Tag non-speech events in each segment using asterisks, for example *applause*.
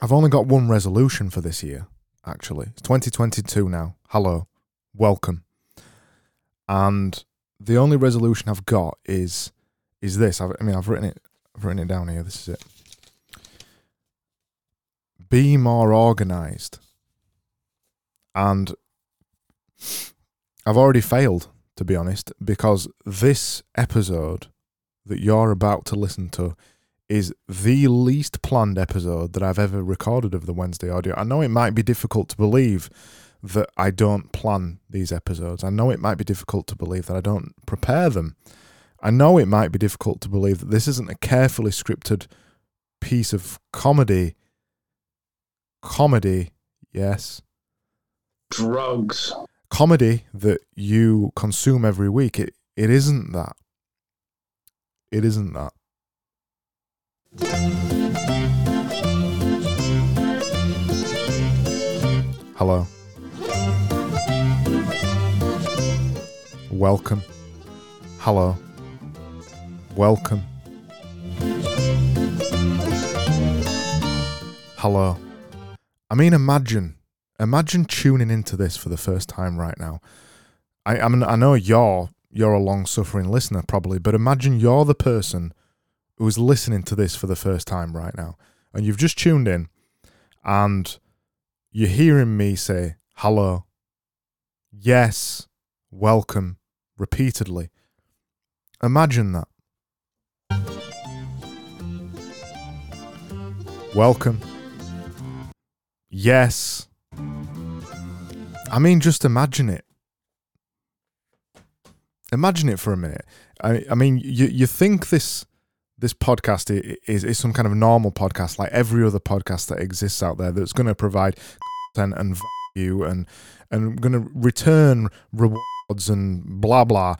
I've only got one resolution for this year, actually. It's 2022 now. Hello. Welcome. And the only resolution I've got is is this. I've, I mean, I've written it I've written it down here. This is it. Be more organized. And I've already failed, to be honest, because this episode that you're about to listen to is the least planned episode that I've ever recorded of the Wednesday audio. I know it might be difficult to believe that I don't plan these episodes. I know it might be difficult to believe that I don't prepare them. I know it might be difficult to believe that this isn't a carefully scripted piece of comedy. Comedy, yes. Drugs. Comedy that you consume every week. It it isn't that. It isn't that. Hello. Welcome. Hello. Welcome. Hello. I mean, imagine, imagine tuning into this for the first time right now. I, I mean, I know you're you're a long suffering listener probably, but imagine you're the person who's listening to this for the first time right now, and you've just tuned in, and you're hearing me say hello, yes, welcome, repeatedly. Imagine that. Welcome. Yes. I mean, just imagine it. Imagine it for a minute. I, I mean, you you think this this podcast is is some kind of normal podcast, like every other podcast that exists out there, that's going to provide *laughs* content and value and and going to return rewards and blah blah.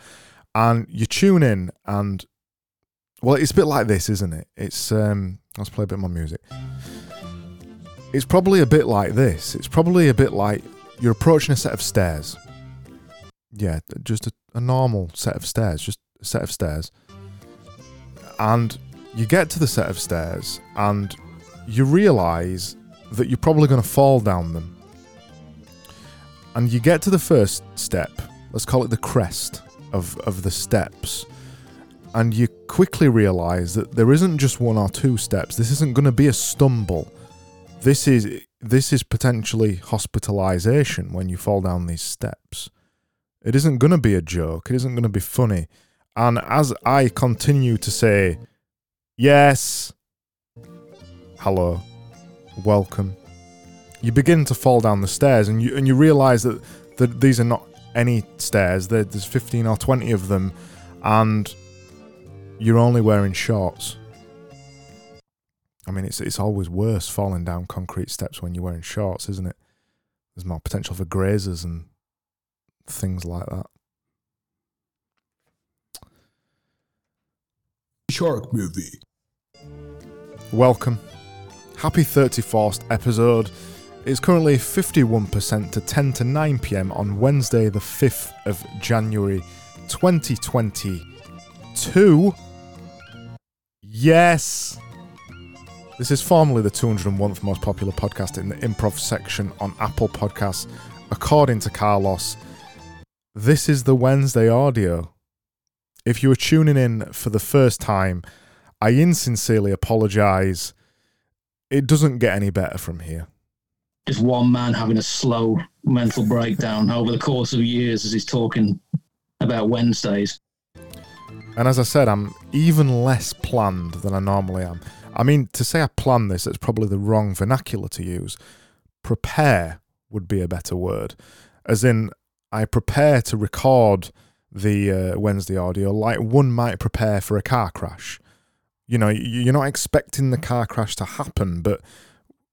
And you tune in, and well, it's a bit like this, isn't it? It's um, let's play a bit more music. It's probably a bit like this. It's probably a bit like you're approaching a set of stairs. Yeah, just a, a normal set of stairs, just a set of stairs. And you get to the set of stairs and you realize that you're probably going to fall down them. And you get to the first step, let's call it the crest of, of the steps, and you quickly realize that there isn't just one or two steps. This isn't going to be a stumble. This is this is potentially hospitalization when you fall down these steps. It isn't going to be a joke. It isn't going to be funny. And as I continue to say, yes, hello, welcome, you begin to fall down the stairs and you and you realize that, that these are not any stairs. There's 15 or 20 of them and you're only wearing shorts. I mean, it's it's always worse falling down concrete steps when you're wearing shorts, isn't it? There's more potential for grazers and things like that. Shark movie. Welcome. Happy 34th episode. It's currently 51% to 10 to 9 pm on Wednesday, the 5th of January 2022. Yes! This is formerly the 201th most popular podcast in the improv section on Apple Podcasts, according to Carlos. This is the Wednesday audio. If you are tuning in for the first time, I insincerely apologise. It doesn't get any better from here. Just one man having a slow mental breakdown over the course of years as he's talking about Wednesdays. And as I said, I'm even less planned than I normally am. I mean, to say I plan this, it's probably the wrong vernacular to use. Prepare would be a better word. As in, I prepare to record the uh, Wednesday audio like one might prepare for a car crash. You know, you're not expecting the car crash to happen, but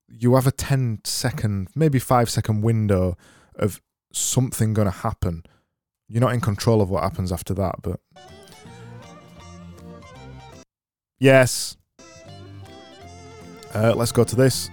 you have a 10 second, maybe 5 second window of something going to happen. You're not in control of what happens after that, but. Yes. Uh, let's go to this.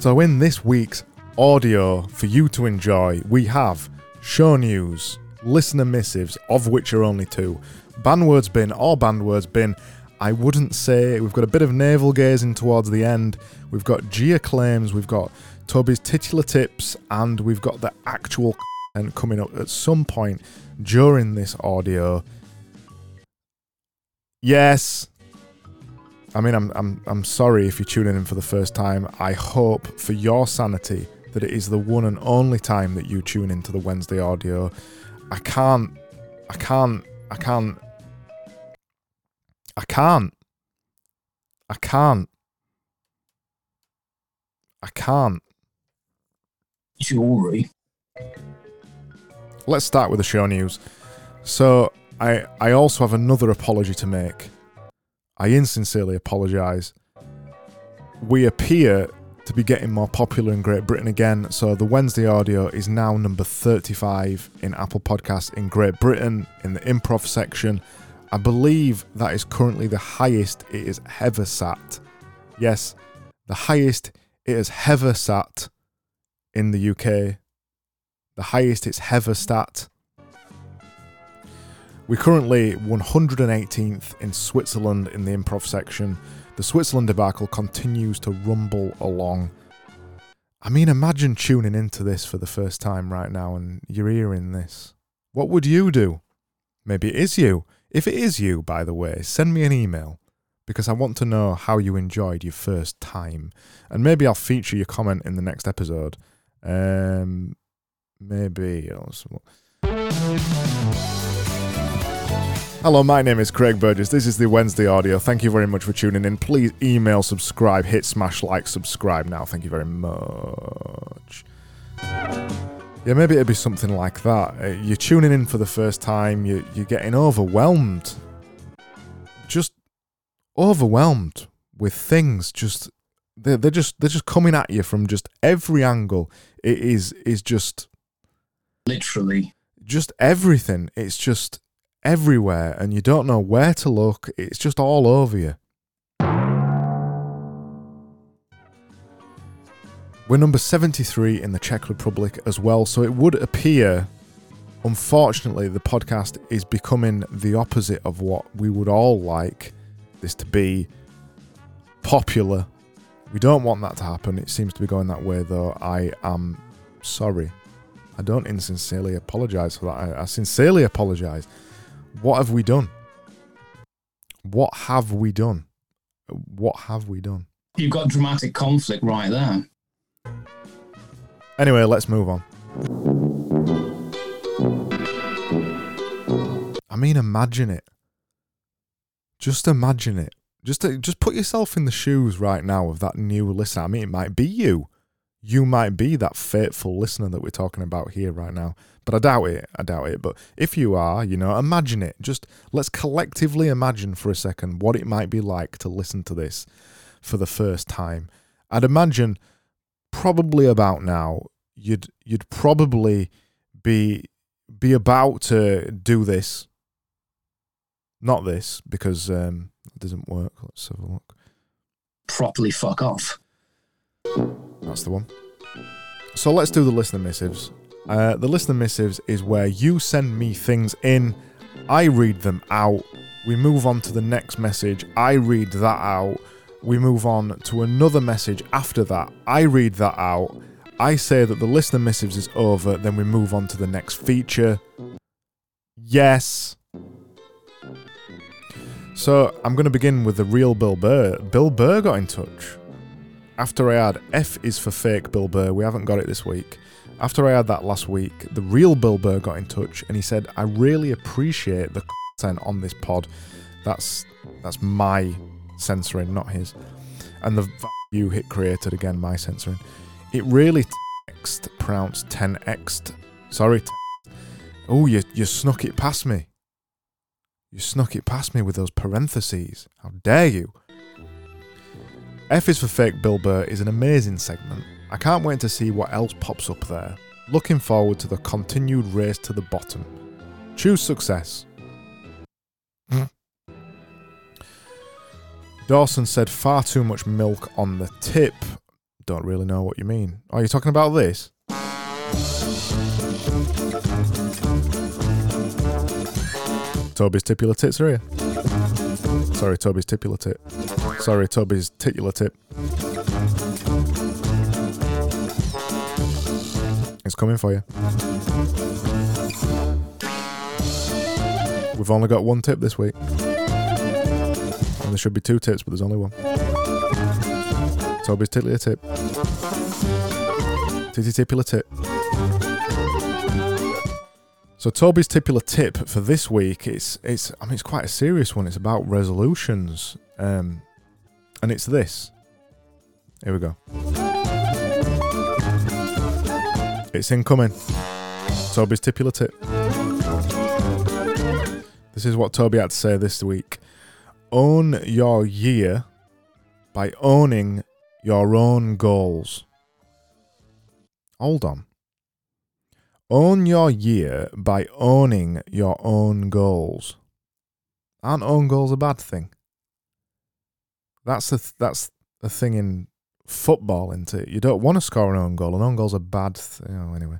So, in this week's audio for you to enjoy, we have show news, listener missives, of which are only two. Banned words bin or banned words bin. I wouldn't say we've got a bit of navel gazing towards the end. We've got Jear claims, we've got Toby's titular tips, and we've got the actual content coming up at some point during this audio. Yes. I mean, I'm, I'm, I'm sorry if you're tuning in for the first time. I hope for your sanity that it is the one and only time that you tune into the Wednesday audio. I can't, I can't, I can't, I can't, I can't, I can't. Jewelry. Let's start with the show news. So, I, I also have another apology to make. I insincerely apologise. We appear to be getting more popular in Great Britain again. So the Wednesday audio is now number 35 in Apple Podcasts in Great Britain in the improv section. I believe that is currently the highest it is ever sat. Yes, the highest it has ever sat in the UK. The highest it's ever sat. We're currently 118th in Switzerland in the improv section. The Switzerland debacle continues to rumble along. I mean, imagine tuning into this for the first time right now and you're hearing this. What would you do? Maybe it is you. If it is you, by the way, send me an email because I want to know how you enjoyed your first time. And maybe I'll feature your comment in the next episode. Um, maybe. Hello, my name is Craig Burgess. This is the Wednesday audio. Thank you very much for tuning in. Please email, subscribe, hit smash like, subscribe now. Thank you very much. Yeah, maybe it'd be something like that. Uh, you're tuning in for the first time, you, you're getting overwhelmed. Just overwhelmed with things. Just they're, they're just they're just coming at you from just every angle. It is is just Literally. just everything. It's just everywhere and you don't know where to look. It's just all over you. We're number 73 in the Czech Republic as well, so it would appear, unfortunately, the podcast is becoming the opposite of what we would all like this to be popular. We don't want that to happen. It seems to be going that way, though. I am sorry. I don't insincerely apologize for that. I, I sincerely apologize. What have we done? What have we done? What have we done? You've got dramatic conflict right there. Anyway, let's move on. I mean, imagine it. Just imagine it. Just uh, just put yourself in the shoes right now of that new listener. I mean, it might be you. You might be that fateful listener that we're talking about here right now. But I doubt it. I doubt it. But if you are, you know, imagine it. Just let's collectively imagine for a second what it might be like to listen to this for the first time. I'd imagine probably about now you'd you'd probably be be about to do this. Not this because um, it doesn't work. Let's have a look. Properly fuck off. That's the one. So let's do the listener missives. Uh, the listener missives is where you send me things in, I read them out, we move on to the next message, I read that out, we move on to another message after that, I read that out, I say that the listener missives is over, then we move on to the next feature. Yes. So I'm going to begin with the real Bill Burr. Bill Burr got in touch after I had F is for fake Bill Burr, we haven't got it this week. After I had that last week, the real Bill Burr got in touch and he said, I really appreciate the content on this pod. That's that's my censoring, not his. And the you hit created again, my censoring. It really text pronounced 10x. Sorry. Oh, you you snuck it past me. You snuck it past me with those parentheses. How dare you? F is for Fake Bill Burr is an amazing segment. I can't wait to see what else pops up there. Looking forward to the continued race to the bottom. Choose success. *clears throat* Dawson said far too much milk on the tip. Don't really know what you mean. Are you talking about this? Toby's tipular tits are here. Sorry, Toby's titular tip. Sorry, Toby's titular tip. It's coming for you. We've only got one tip this week. And there should be two tips, but there's only one. Toby's titular tip. Titty tip. So Toby's tipular tip for this week it's it's I mean it's quite a serious one. It's about resolutions. Um and it's this. Here we go. It's incoming. Toby's tipular tip. This is what Toby had to say this week. Own your year by owning your own goals. Hold on. Own your year by owning your own goals. Aren't own goals a bad thing? That's the th- that's the thing in football, isn't it? You don't want to score an own goal. An own goal's a bad thing. Oh, anyway.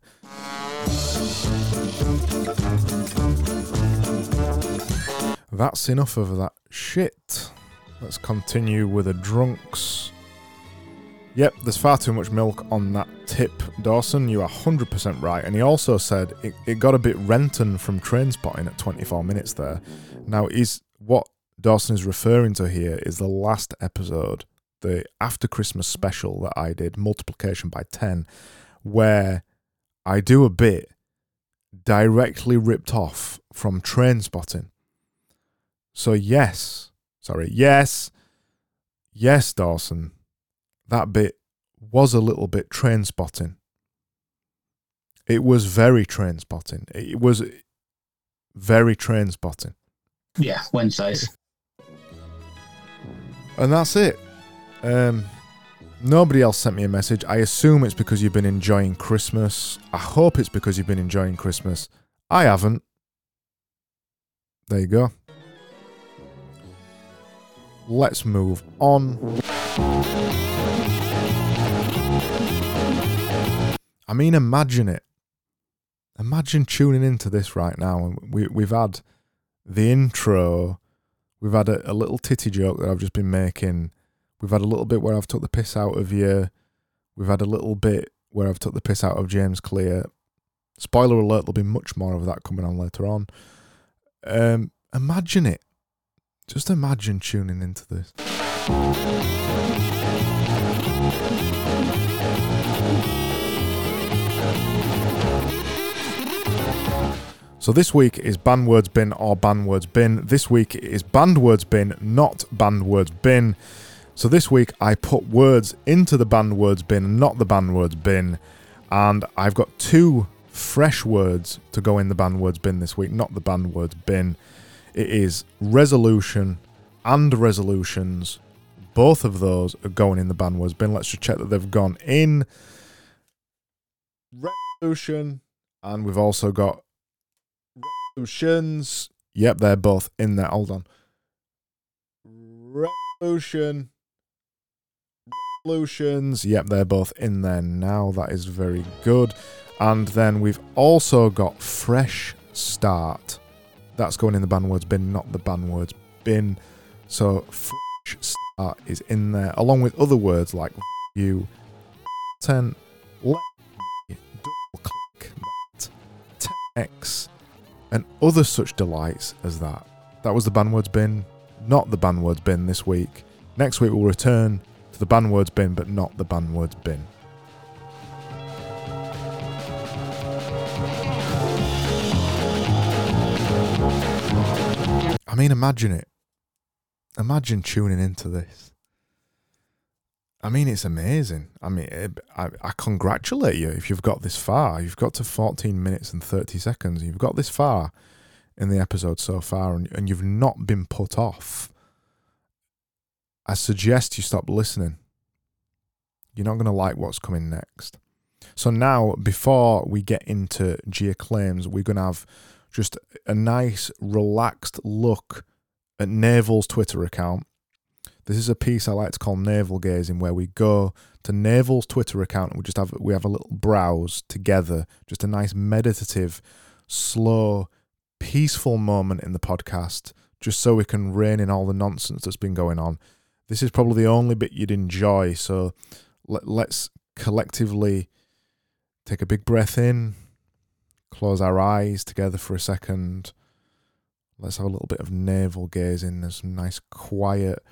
That's enough of that shit. Let's continue with the drunks. Yep, there's far too much milk on that tip, Dawson. You are 100% right. And he also said it, it got a bit Renton from Trainspotting at 24 minutes there. Now, is what Dawson is referring to here is the last episode, the after Christmas special that I did, multiplication by 10, where I do a bit directly ripped off from Trainspotting. So, yes, sorry, yes, yes, Dawson, that bit was a little bit Trainspotting. It was very Trainspotting. It was very Trainspotting. Yeah, Wednesdays. And that's it. Um, nobody else sent me a message. I assume it's because you've been enjoying Christmas. I hope it's because you've been enjoying Christmas. I haven't. There you go. Let's move on. I mean, imagine it. Imagine tuning into this right now. We, we've had the intro, we've had a, a little titty joke that I've just been making. We've had a little bit where I've took the piss out of you. We've had a little bit where I've took the piss out of James Clear. Spoiler alert, there'll be much more of that coming on later on. Um, imagine it. Just imagine tuning into this. So this week is banned words bin or banned words bin. This week is banned words bin, not banned words bin. So this week I put words into the banned words bin, not the banned words bin, and I've got two fresh words to go in the banned words bin this week, not the banned words bin. It is resolution and resolutions. Both of those are going in the words bin. Let's just check that they've gone in resolution, and we've also got resolutions. Yep, they're both in there. Hold on. Resolution. Resolutions. Yep, they're both in there now. That is very good. And then we've also got fresh start. That's going in the ban words bin, not the ban words bin. So fresh start is in there, along with other words like you, ten, let me double click that, 10x, and other such delights as that. That was the ban words bin, not the ban words bin this week. Next week we'll return to the ban words bin, but not the ban words bin. I mean, imagine it. Imagine tuning into this. I mean, it's amazing. I mean, eh, it, I, I congratulate you if you've got this far. You've got to 14 minutes and 30 seconds. You've got this far in the episode so far, and, and you've not been put off. I suggest you stop listening. You're not going to like what's coming next. So, now, before we get into Jear claims, we're going to have just a nice, relaxed look at Naval's Twitter account. This is a piece I like to call navel gazing, where we go to Naval's Twitter account and we just have we have a little browse together, just a nice meditative, slow, peaceful moment in the podcast, just so we can rein in all the nonsense that's been going on. This is probably the only bit you'd enjoy. So let, let's collectively take a big breath in, close our eyes together for a second. Let's have a little bit of navel gazing. There's some nice quiet,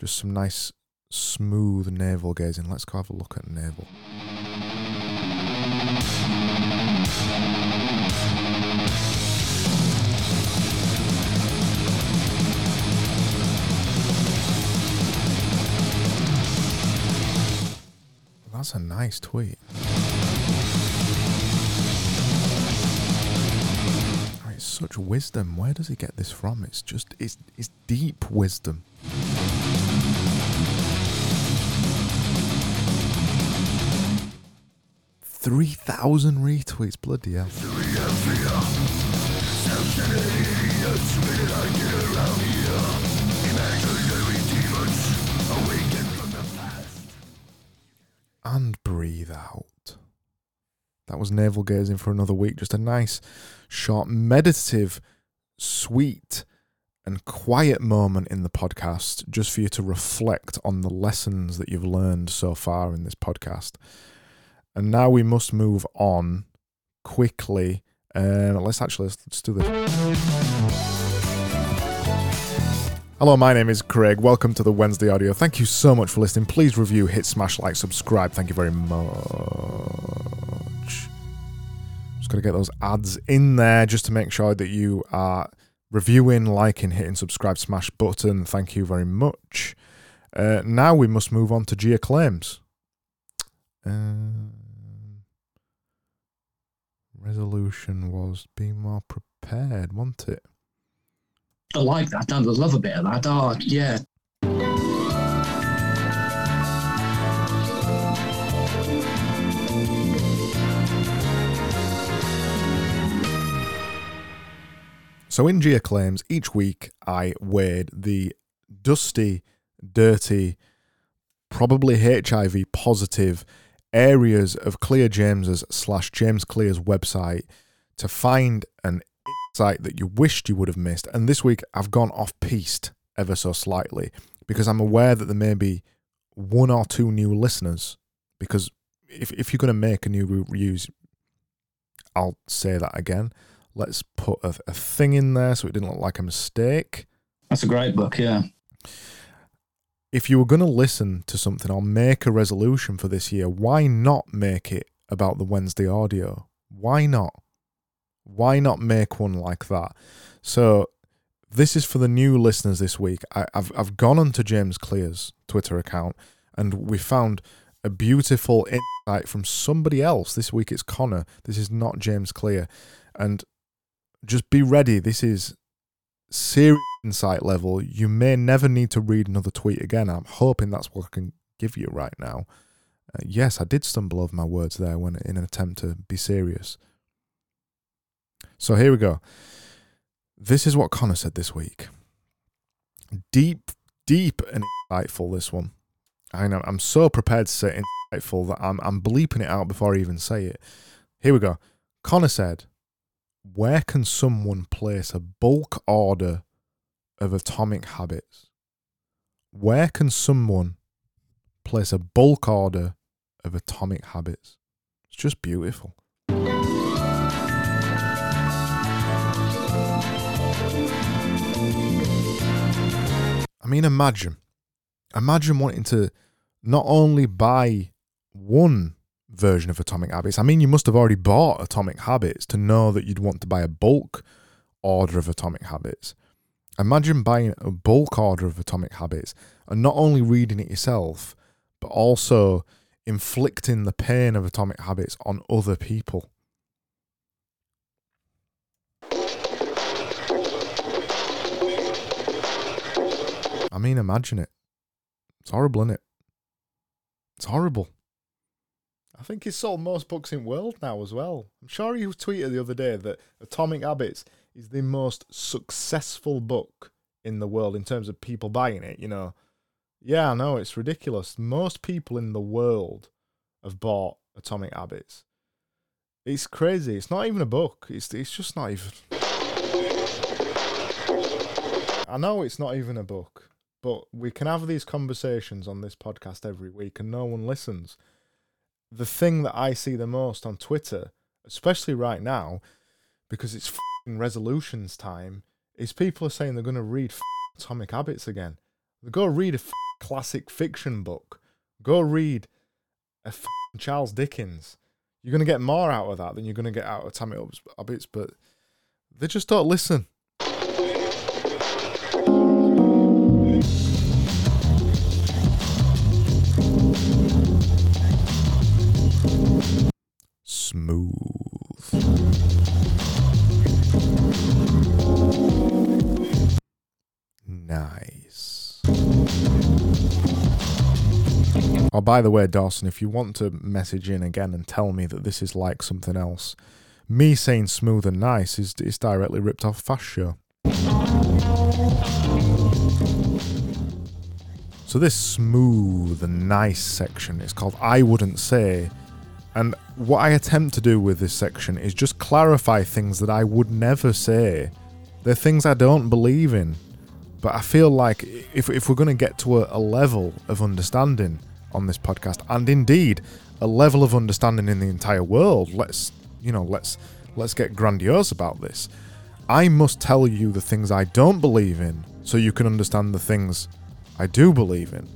just some nice smooth Naval gazing. Let's go have a look at navel. That's a nice tweet. Such wisdom. Where does he get this from? It's just it's it's deep wisdom. Three thousand retweets, bloody hell. And breathe out. That was navel gazing for another week. Just a nice, short, meditative, sweet, and quiet moment in the podcast just for you to reflect on the lessons that you've learned so far in this podcast. And now we must move on quickly. Um, let's actually let's, let's do this. Hello, my name is Craig. Welcome to the Wednesday audio. Thank you so much for listening. Please review, hit smash like, subscribe. Thank you very much. Got to get those ads in there just to make sure that you are reviewing, liking, hitting subscribe, smash button. Thank you very much. Uh, now we must move on to Jear claims. Um, resolution was be more prepared, wasn't it? I like that. I love a bit of that. Oh, yeah. So in Jear claims, each week I weighed the dusty, dirty, probably HIV positive areas of Clear James's slash James Clear's website to find an *laughs* insight that you wished you would have missed. And this week I've gone off piste ever so slightly because I'm aware that there may be one or two new listeners. Because if if you're going to make a new reviews, I'll say that again. Let's put a, a thing in there so it didn't look like a mistake. That's a great book, yeah. If you were going to listen to something or make a resolution for this year, why not make it about the Wednesday audio? Why not? Why not make one like that? So this is for the new listeners this week. I, have I've gone onto James Clear's Twitter account and we found a beautiful insight from somebody else. This week it's Connor. This is not James Clear. And just be ready. This is serious insight level. You may never need to read another tweet again. I'm hoping that's what I can give you right now. Uh, yes, I did stumble over my words there when in an attempt to be serious. So here we go. This is what Connor said this week. Deep, deep and insightful. This one. I know. I'm so prepared to say insightful that I'm I'm bleeping it out before I even say it. Here we go. Connor said, "Where can someone place a bulk order of Atomic Habits? Where can someone place a bulk order of Atomic Habits? It's just beautiful." I mean, imagine, imagine wanting to not only buy one version of Atomic Habits. I mean, you must have already bought Atomic Habits to know that you'd want to buy a bulk order of Atomic Habits. Imagine buying a bulk order of Atomic Habits and not only reading it yourself, but also inflicting the pain of Atomic Habits on other people. I mean, imagine it. It's horrible, isn't it? It's horrible. I think he's sold most books in the world now as well. I'm sure he tweeted the other day that Atomic Habits is the most successful book in the world in terms of people buying it. You know, yeah, I know it's ridiculous. Most people in the world have bought Atomic Habits. It's crazy. It's not even a book. It's it's just not even. I know it's not even a book, but we can have these conversations on this podcast every week and no one listens. The thing that I see the most on Twitter, especially right now, because it's resolutions time, is people are saying they're going to read Atomic Habits again. Go read a classic fiction book. Go read a Charles Dickens. You're going to get more out of that than you're going to get out of Atomic Habits, but they just don't listen. Oh, by the way, Dawson, if you want to message in again and tell me that this is like something else, me saying smooth and nice is, is directly ripped off Fast Show. So this smooth and nice section is called I Wouldn't Say. And what I attempt to do with this section is just clarify things that I would never say. They're things I don't believe in. But I feel like if, if we're going to get to a, a level of understanding on this podcast, and indeed a level of understanding in the entire world, let's you know let's let's get grandiose about this. I must tell you the things I don't believe in, so you can understand the things I do believe in.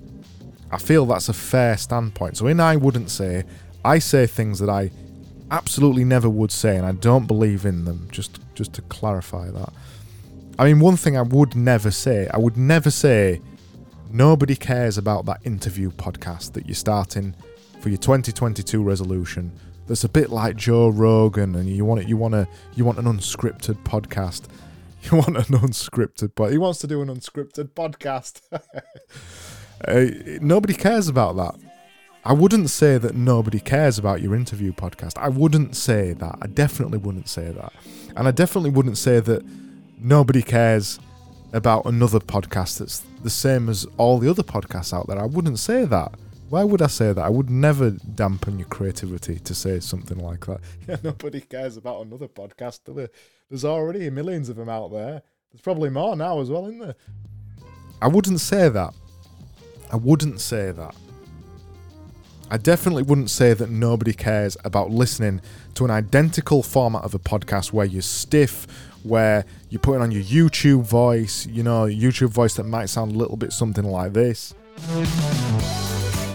I feel that's a fair standpoint. So in I wouldn't say, I say things that I absolutely never would say, and I don't believe in them. Just just to clarify that. I mean, one thing I would never say, I would never say, nobody cares about that interview podcast that you're starting for your 2022 resolution. That's a bit like Joe Rogan, and you want it, you want a, you want an unscripted podcast. *laughs* You want an unscripted, but he wants to do an unscripted podcast. *laughs* uh, nobody cares about that. I wouldn't say that nobody cares about your interview podcast. I wouldn't say that. I definitely wouldn't say that. And I definitely wouldn't say that nobody cares about another podcast that's the same as all the other podcasts out there. I wouldn't say that. Why would I say that? I would never dampen your creativity to say something like that. *laughs* Yeah, nobody cares about another podcast, do they? There's already millions of them out there. There's probably more now as well, isn't there? I wouldn't say that. I wouldn't say that. I definitely wouldn't say that nobody cares about listening to an identical format of a podcast where you're stiff, where you put it on your YouTube voice, you know, YouTube voice that might sound a little bit something like this.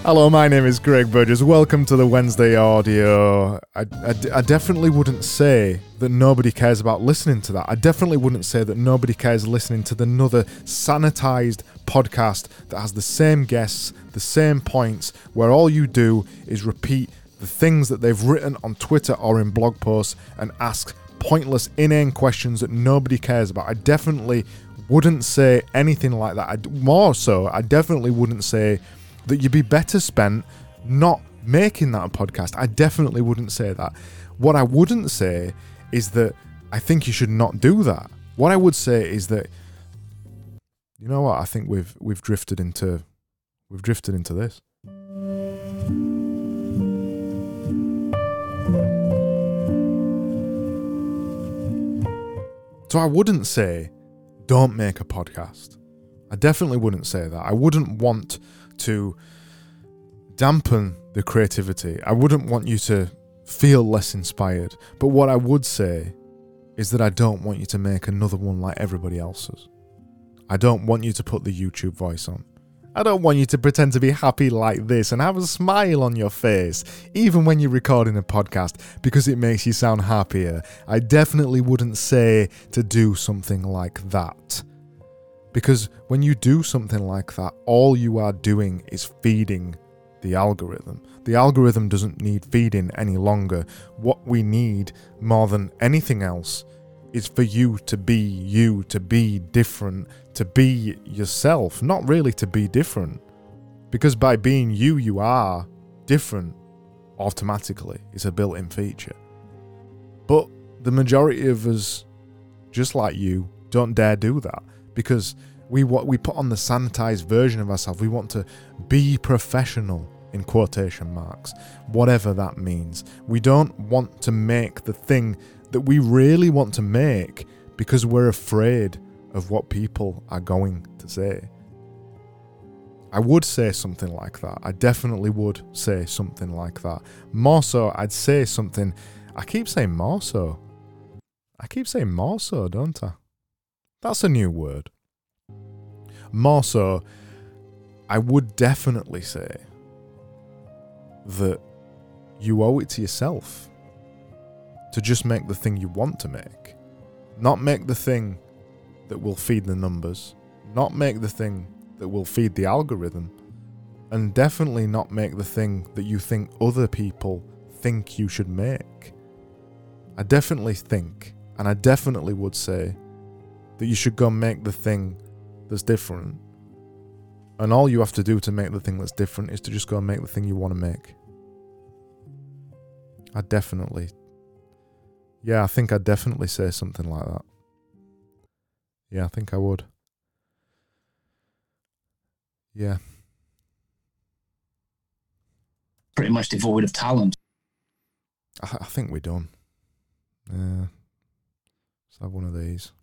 Hello, my name is Craig Burgess. Welcome to the Wednesday audio. I, I, I, definitely wouldn't say that nobody cares about listening to that. I definitely wouldn't say that nobody cares listening to another sanitized podcast that has the same guests, the same points, where all you do is repeat the things that they've written on Twitter or in blog posts and ask pointless, inane questions that nobody cares about. I definitely wouldn't say anything like that. I, more so, I definitely wouldn't say that you'd be better spent not making that a podcast. I definitely wouldn't say that. What I wouldn't say is that I think you should not do that. What I would say is that you know what? I think we've we've drifted into we've drifted into this. So I wouldn't say don't make a podcast. I definitely wouldn't say that. I wouldn't want to dampen the creativity. I wouldn't want you to feel less inspired. But what I would say is that I don't want you to make another one like everybody else's. I don't want you to put the YouTube voice on. I don't want you to pretend to be happy like this and have a smile on your face, even when you're recording a podcast, because it makes you sound happier. I definitely wouldn't say to do something like that. Because when you do something like that, all you are doing is feeding the algorithm. The algorithm doesn't need feeding any longer. What we need more than anything else is for you to be you, to be different, to be yourself, not really to be different. Because by being you, you are different automatically. It's a built in feature. But the majority of us, just like you, don't dare do that because we what we put on the sanitized version of ourselves. We want to be professional in quotation marks, whatever that means. We don't want to make the thing that we really want to make because we're afraid of what people are going to say. I would say something like that. I definitely would say something like that. More so, I'd say something. I keep saying more so. I keep saying more so, don't I? That's a new word. More so, I would definitely say that you owe it to yourself to just make the thing you want to make. Not make the thing that will feed the numbers, not make the thing that will feed the algorithm, and definitely not make the thing that you think other people think you should make. I definitely think, and I definitely would say, that you should go make the thing that's different. And all you have to do to make the thing that's different is to just go and make the thing you want to make. I definitely. Yeah, I think I'd definitely say something like that. Yeah, I think I would. Yeah. Pretty much devoid of talent. I, I think we're done. Yeah. Let's have one of these.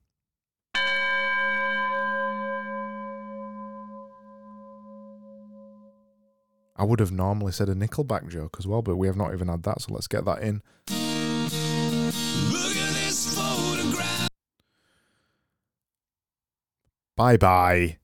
I would have normally said a Nickelback joke as well, but we have not even had that, so let's get that in. Bye bye.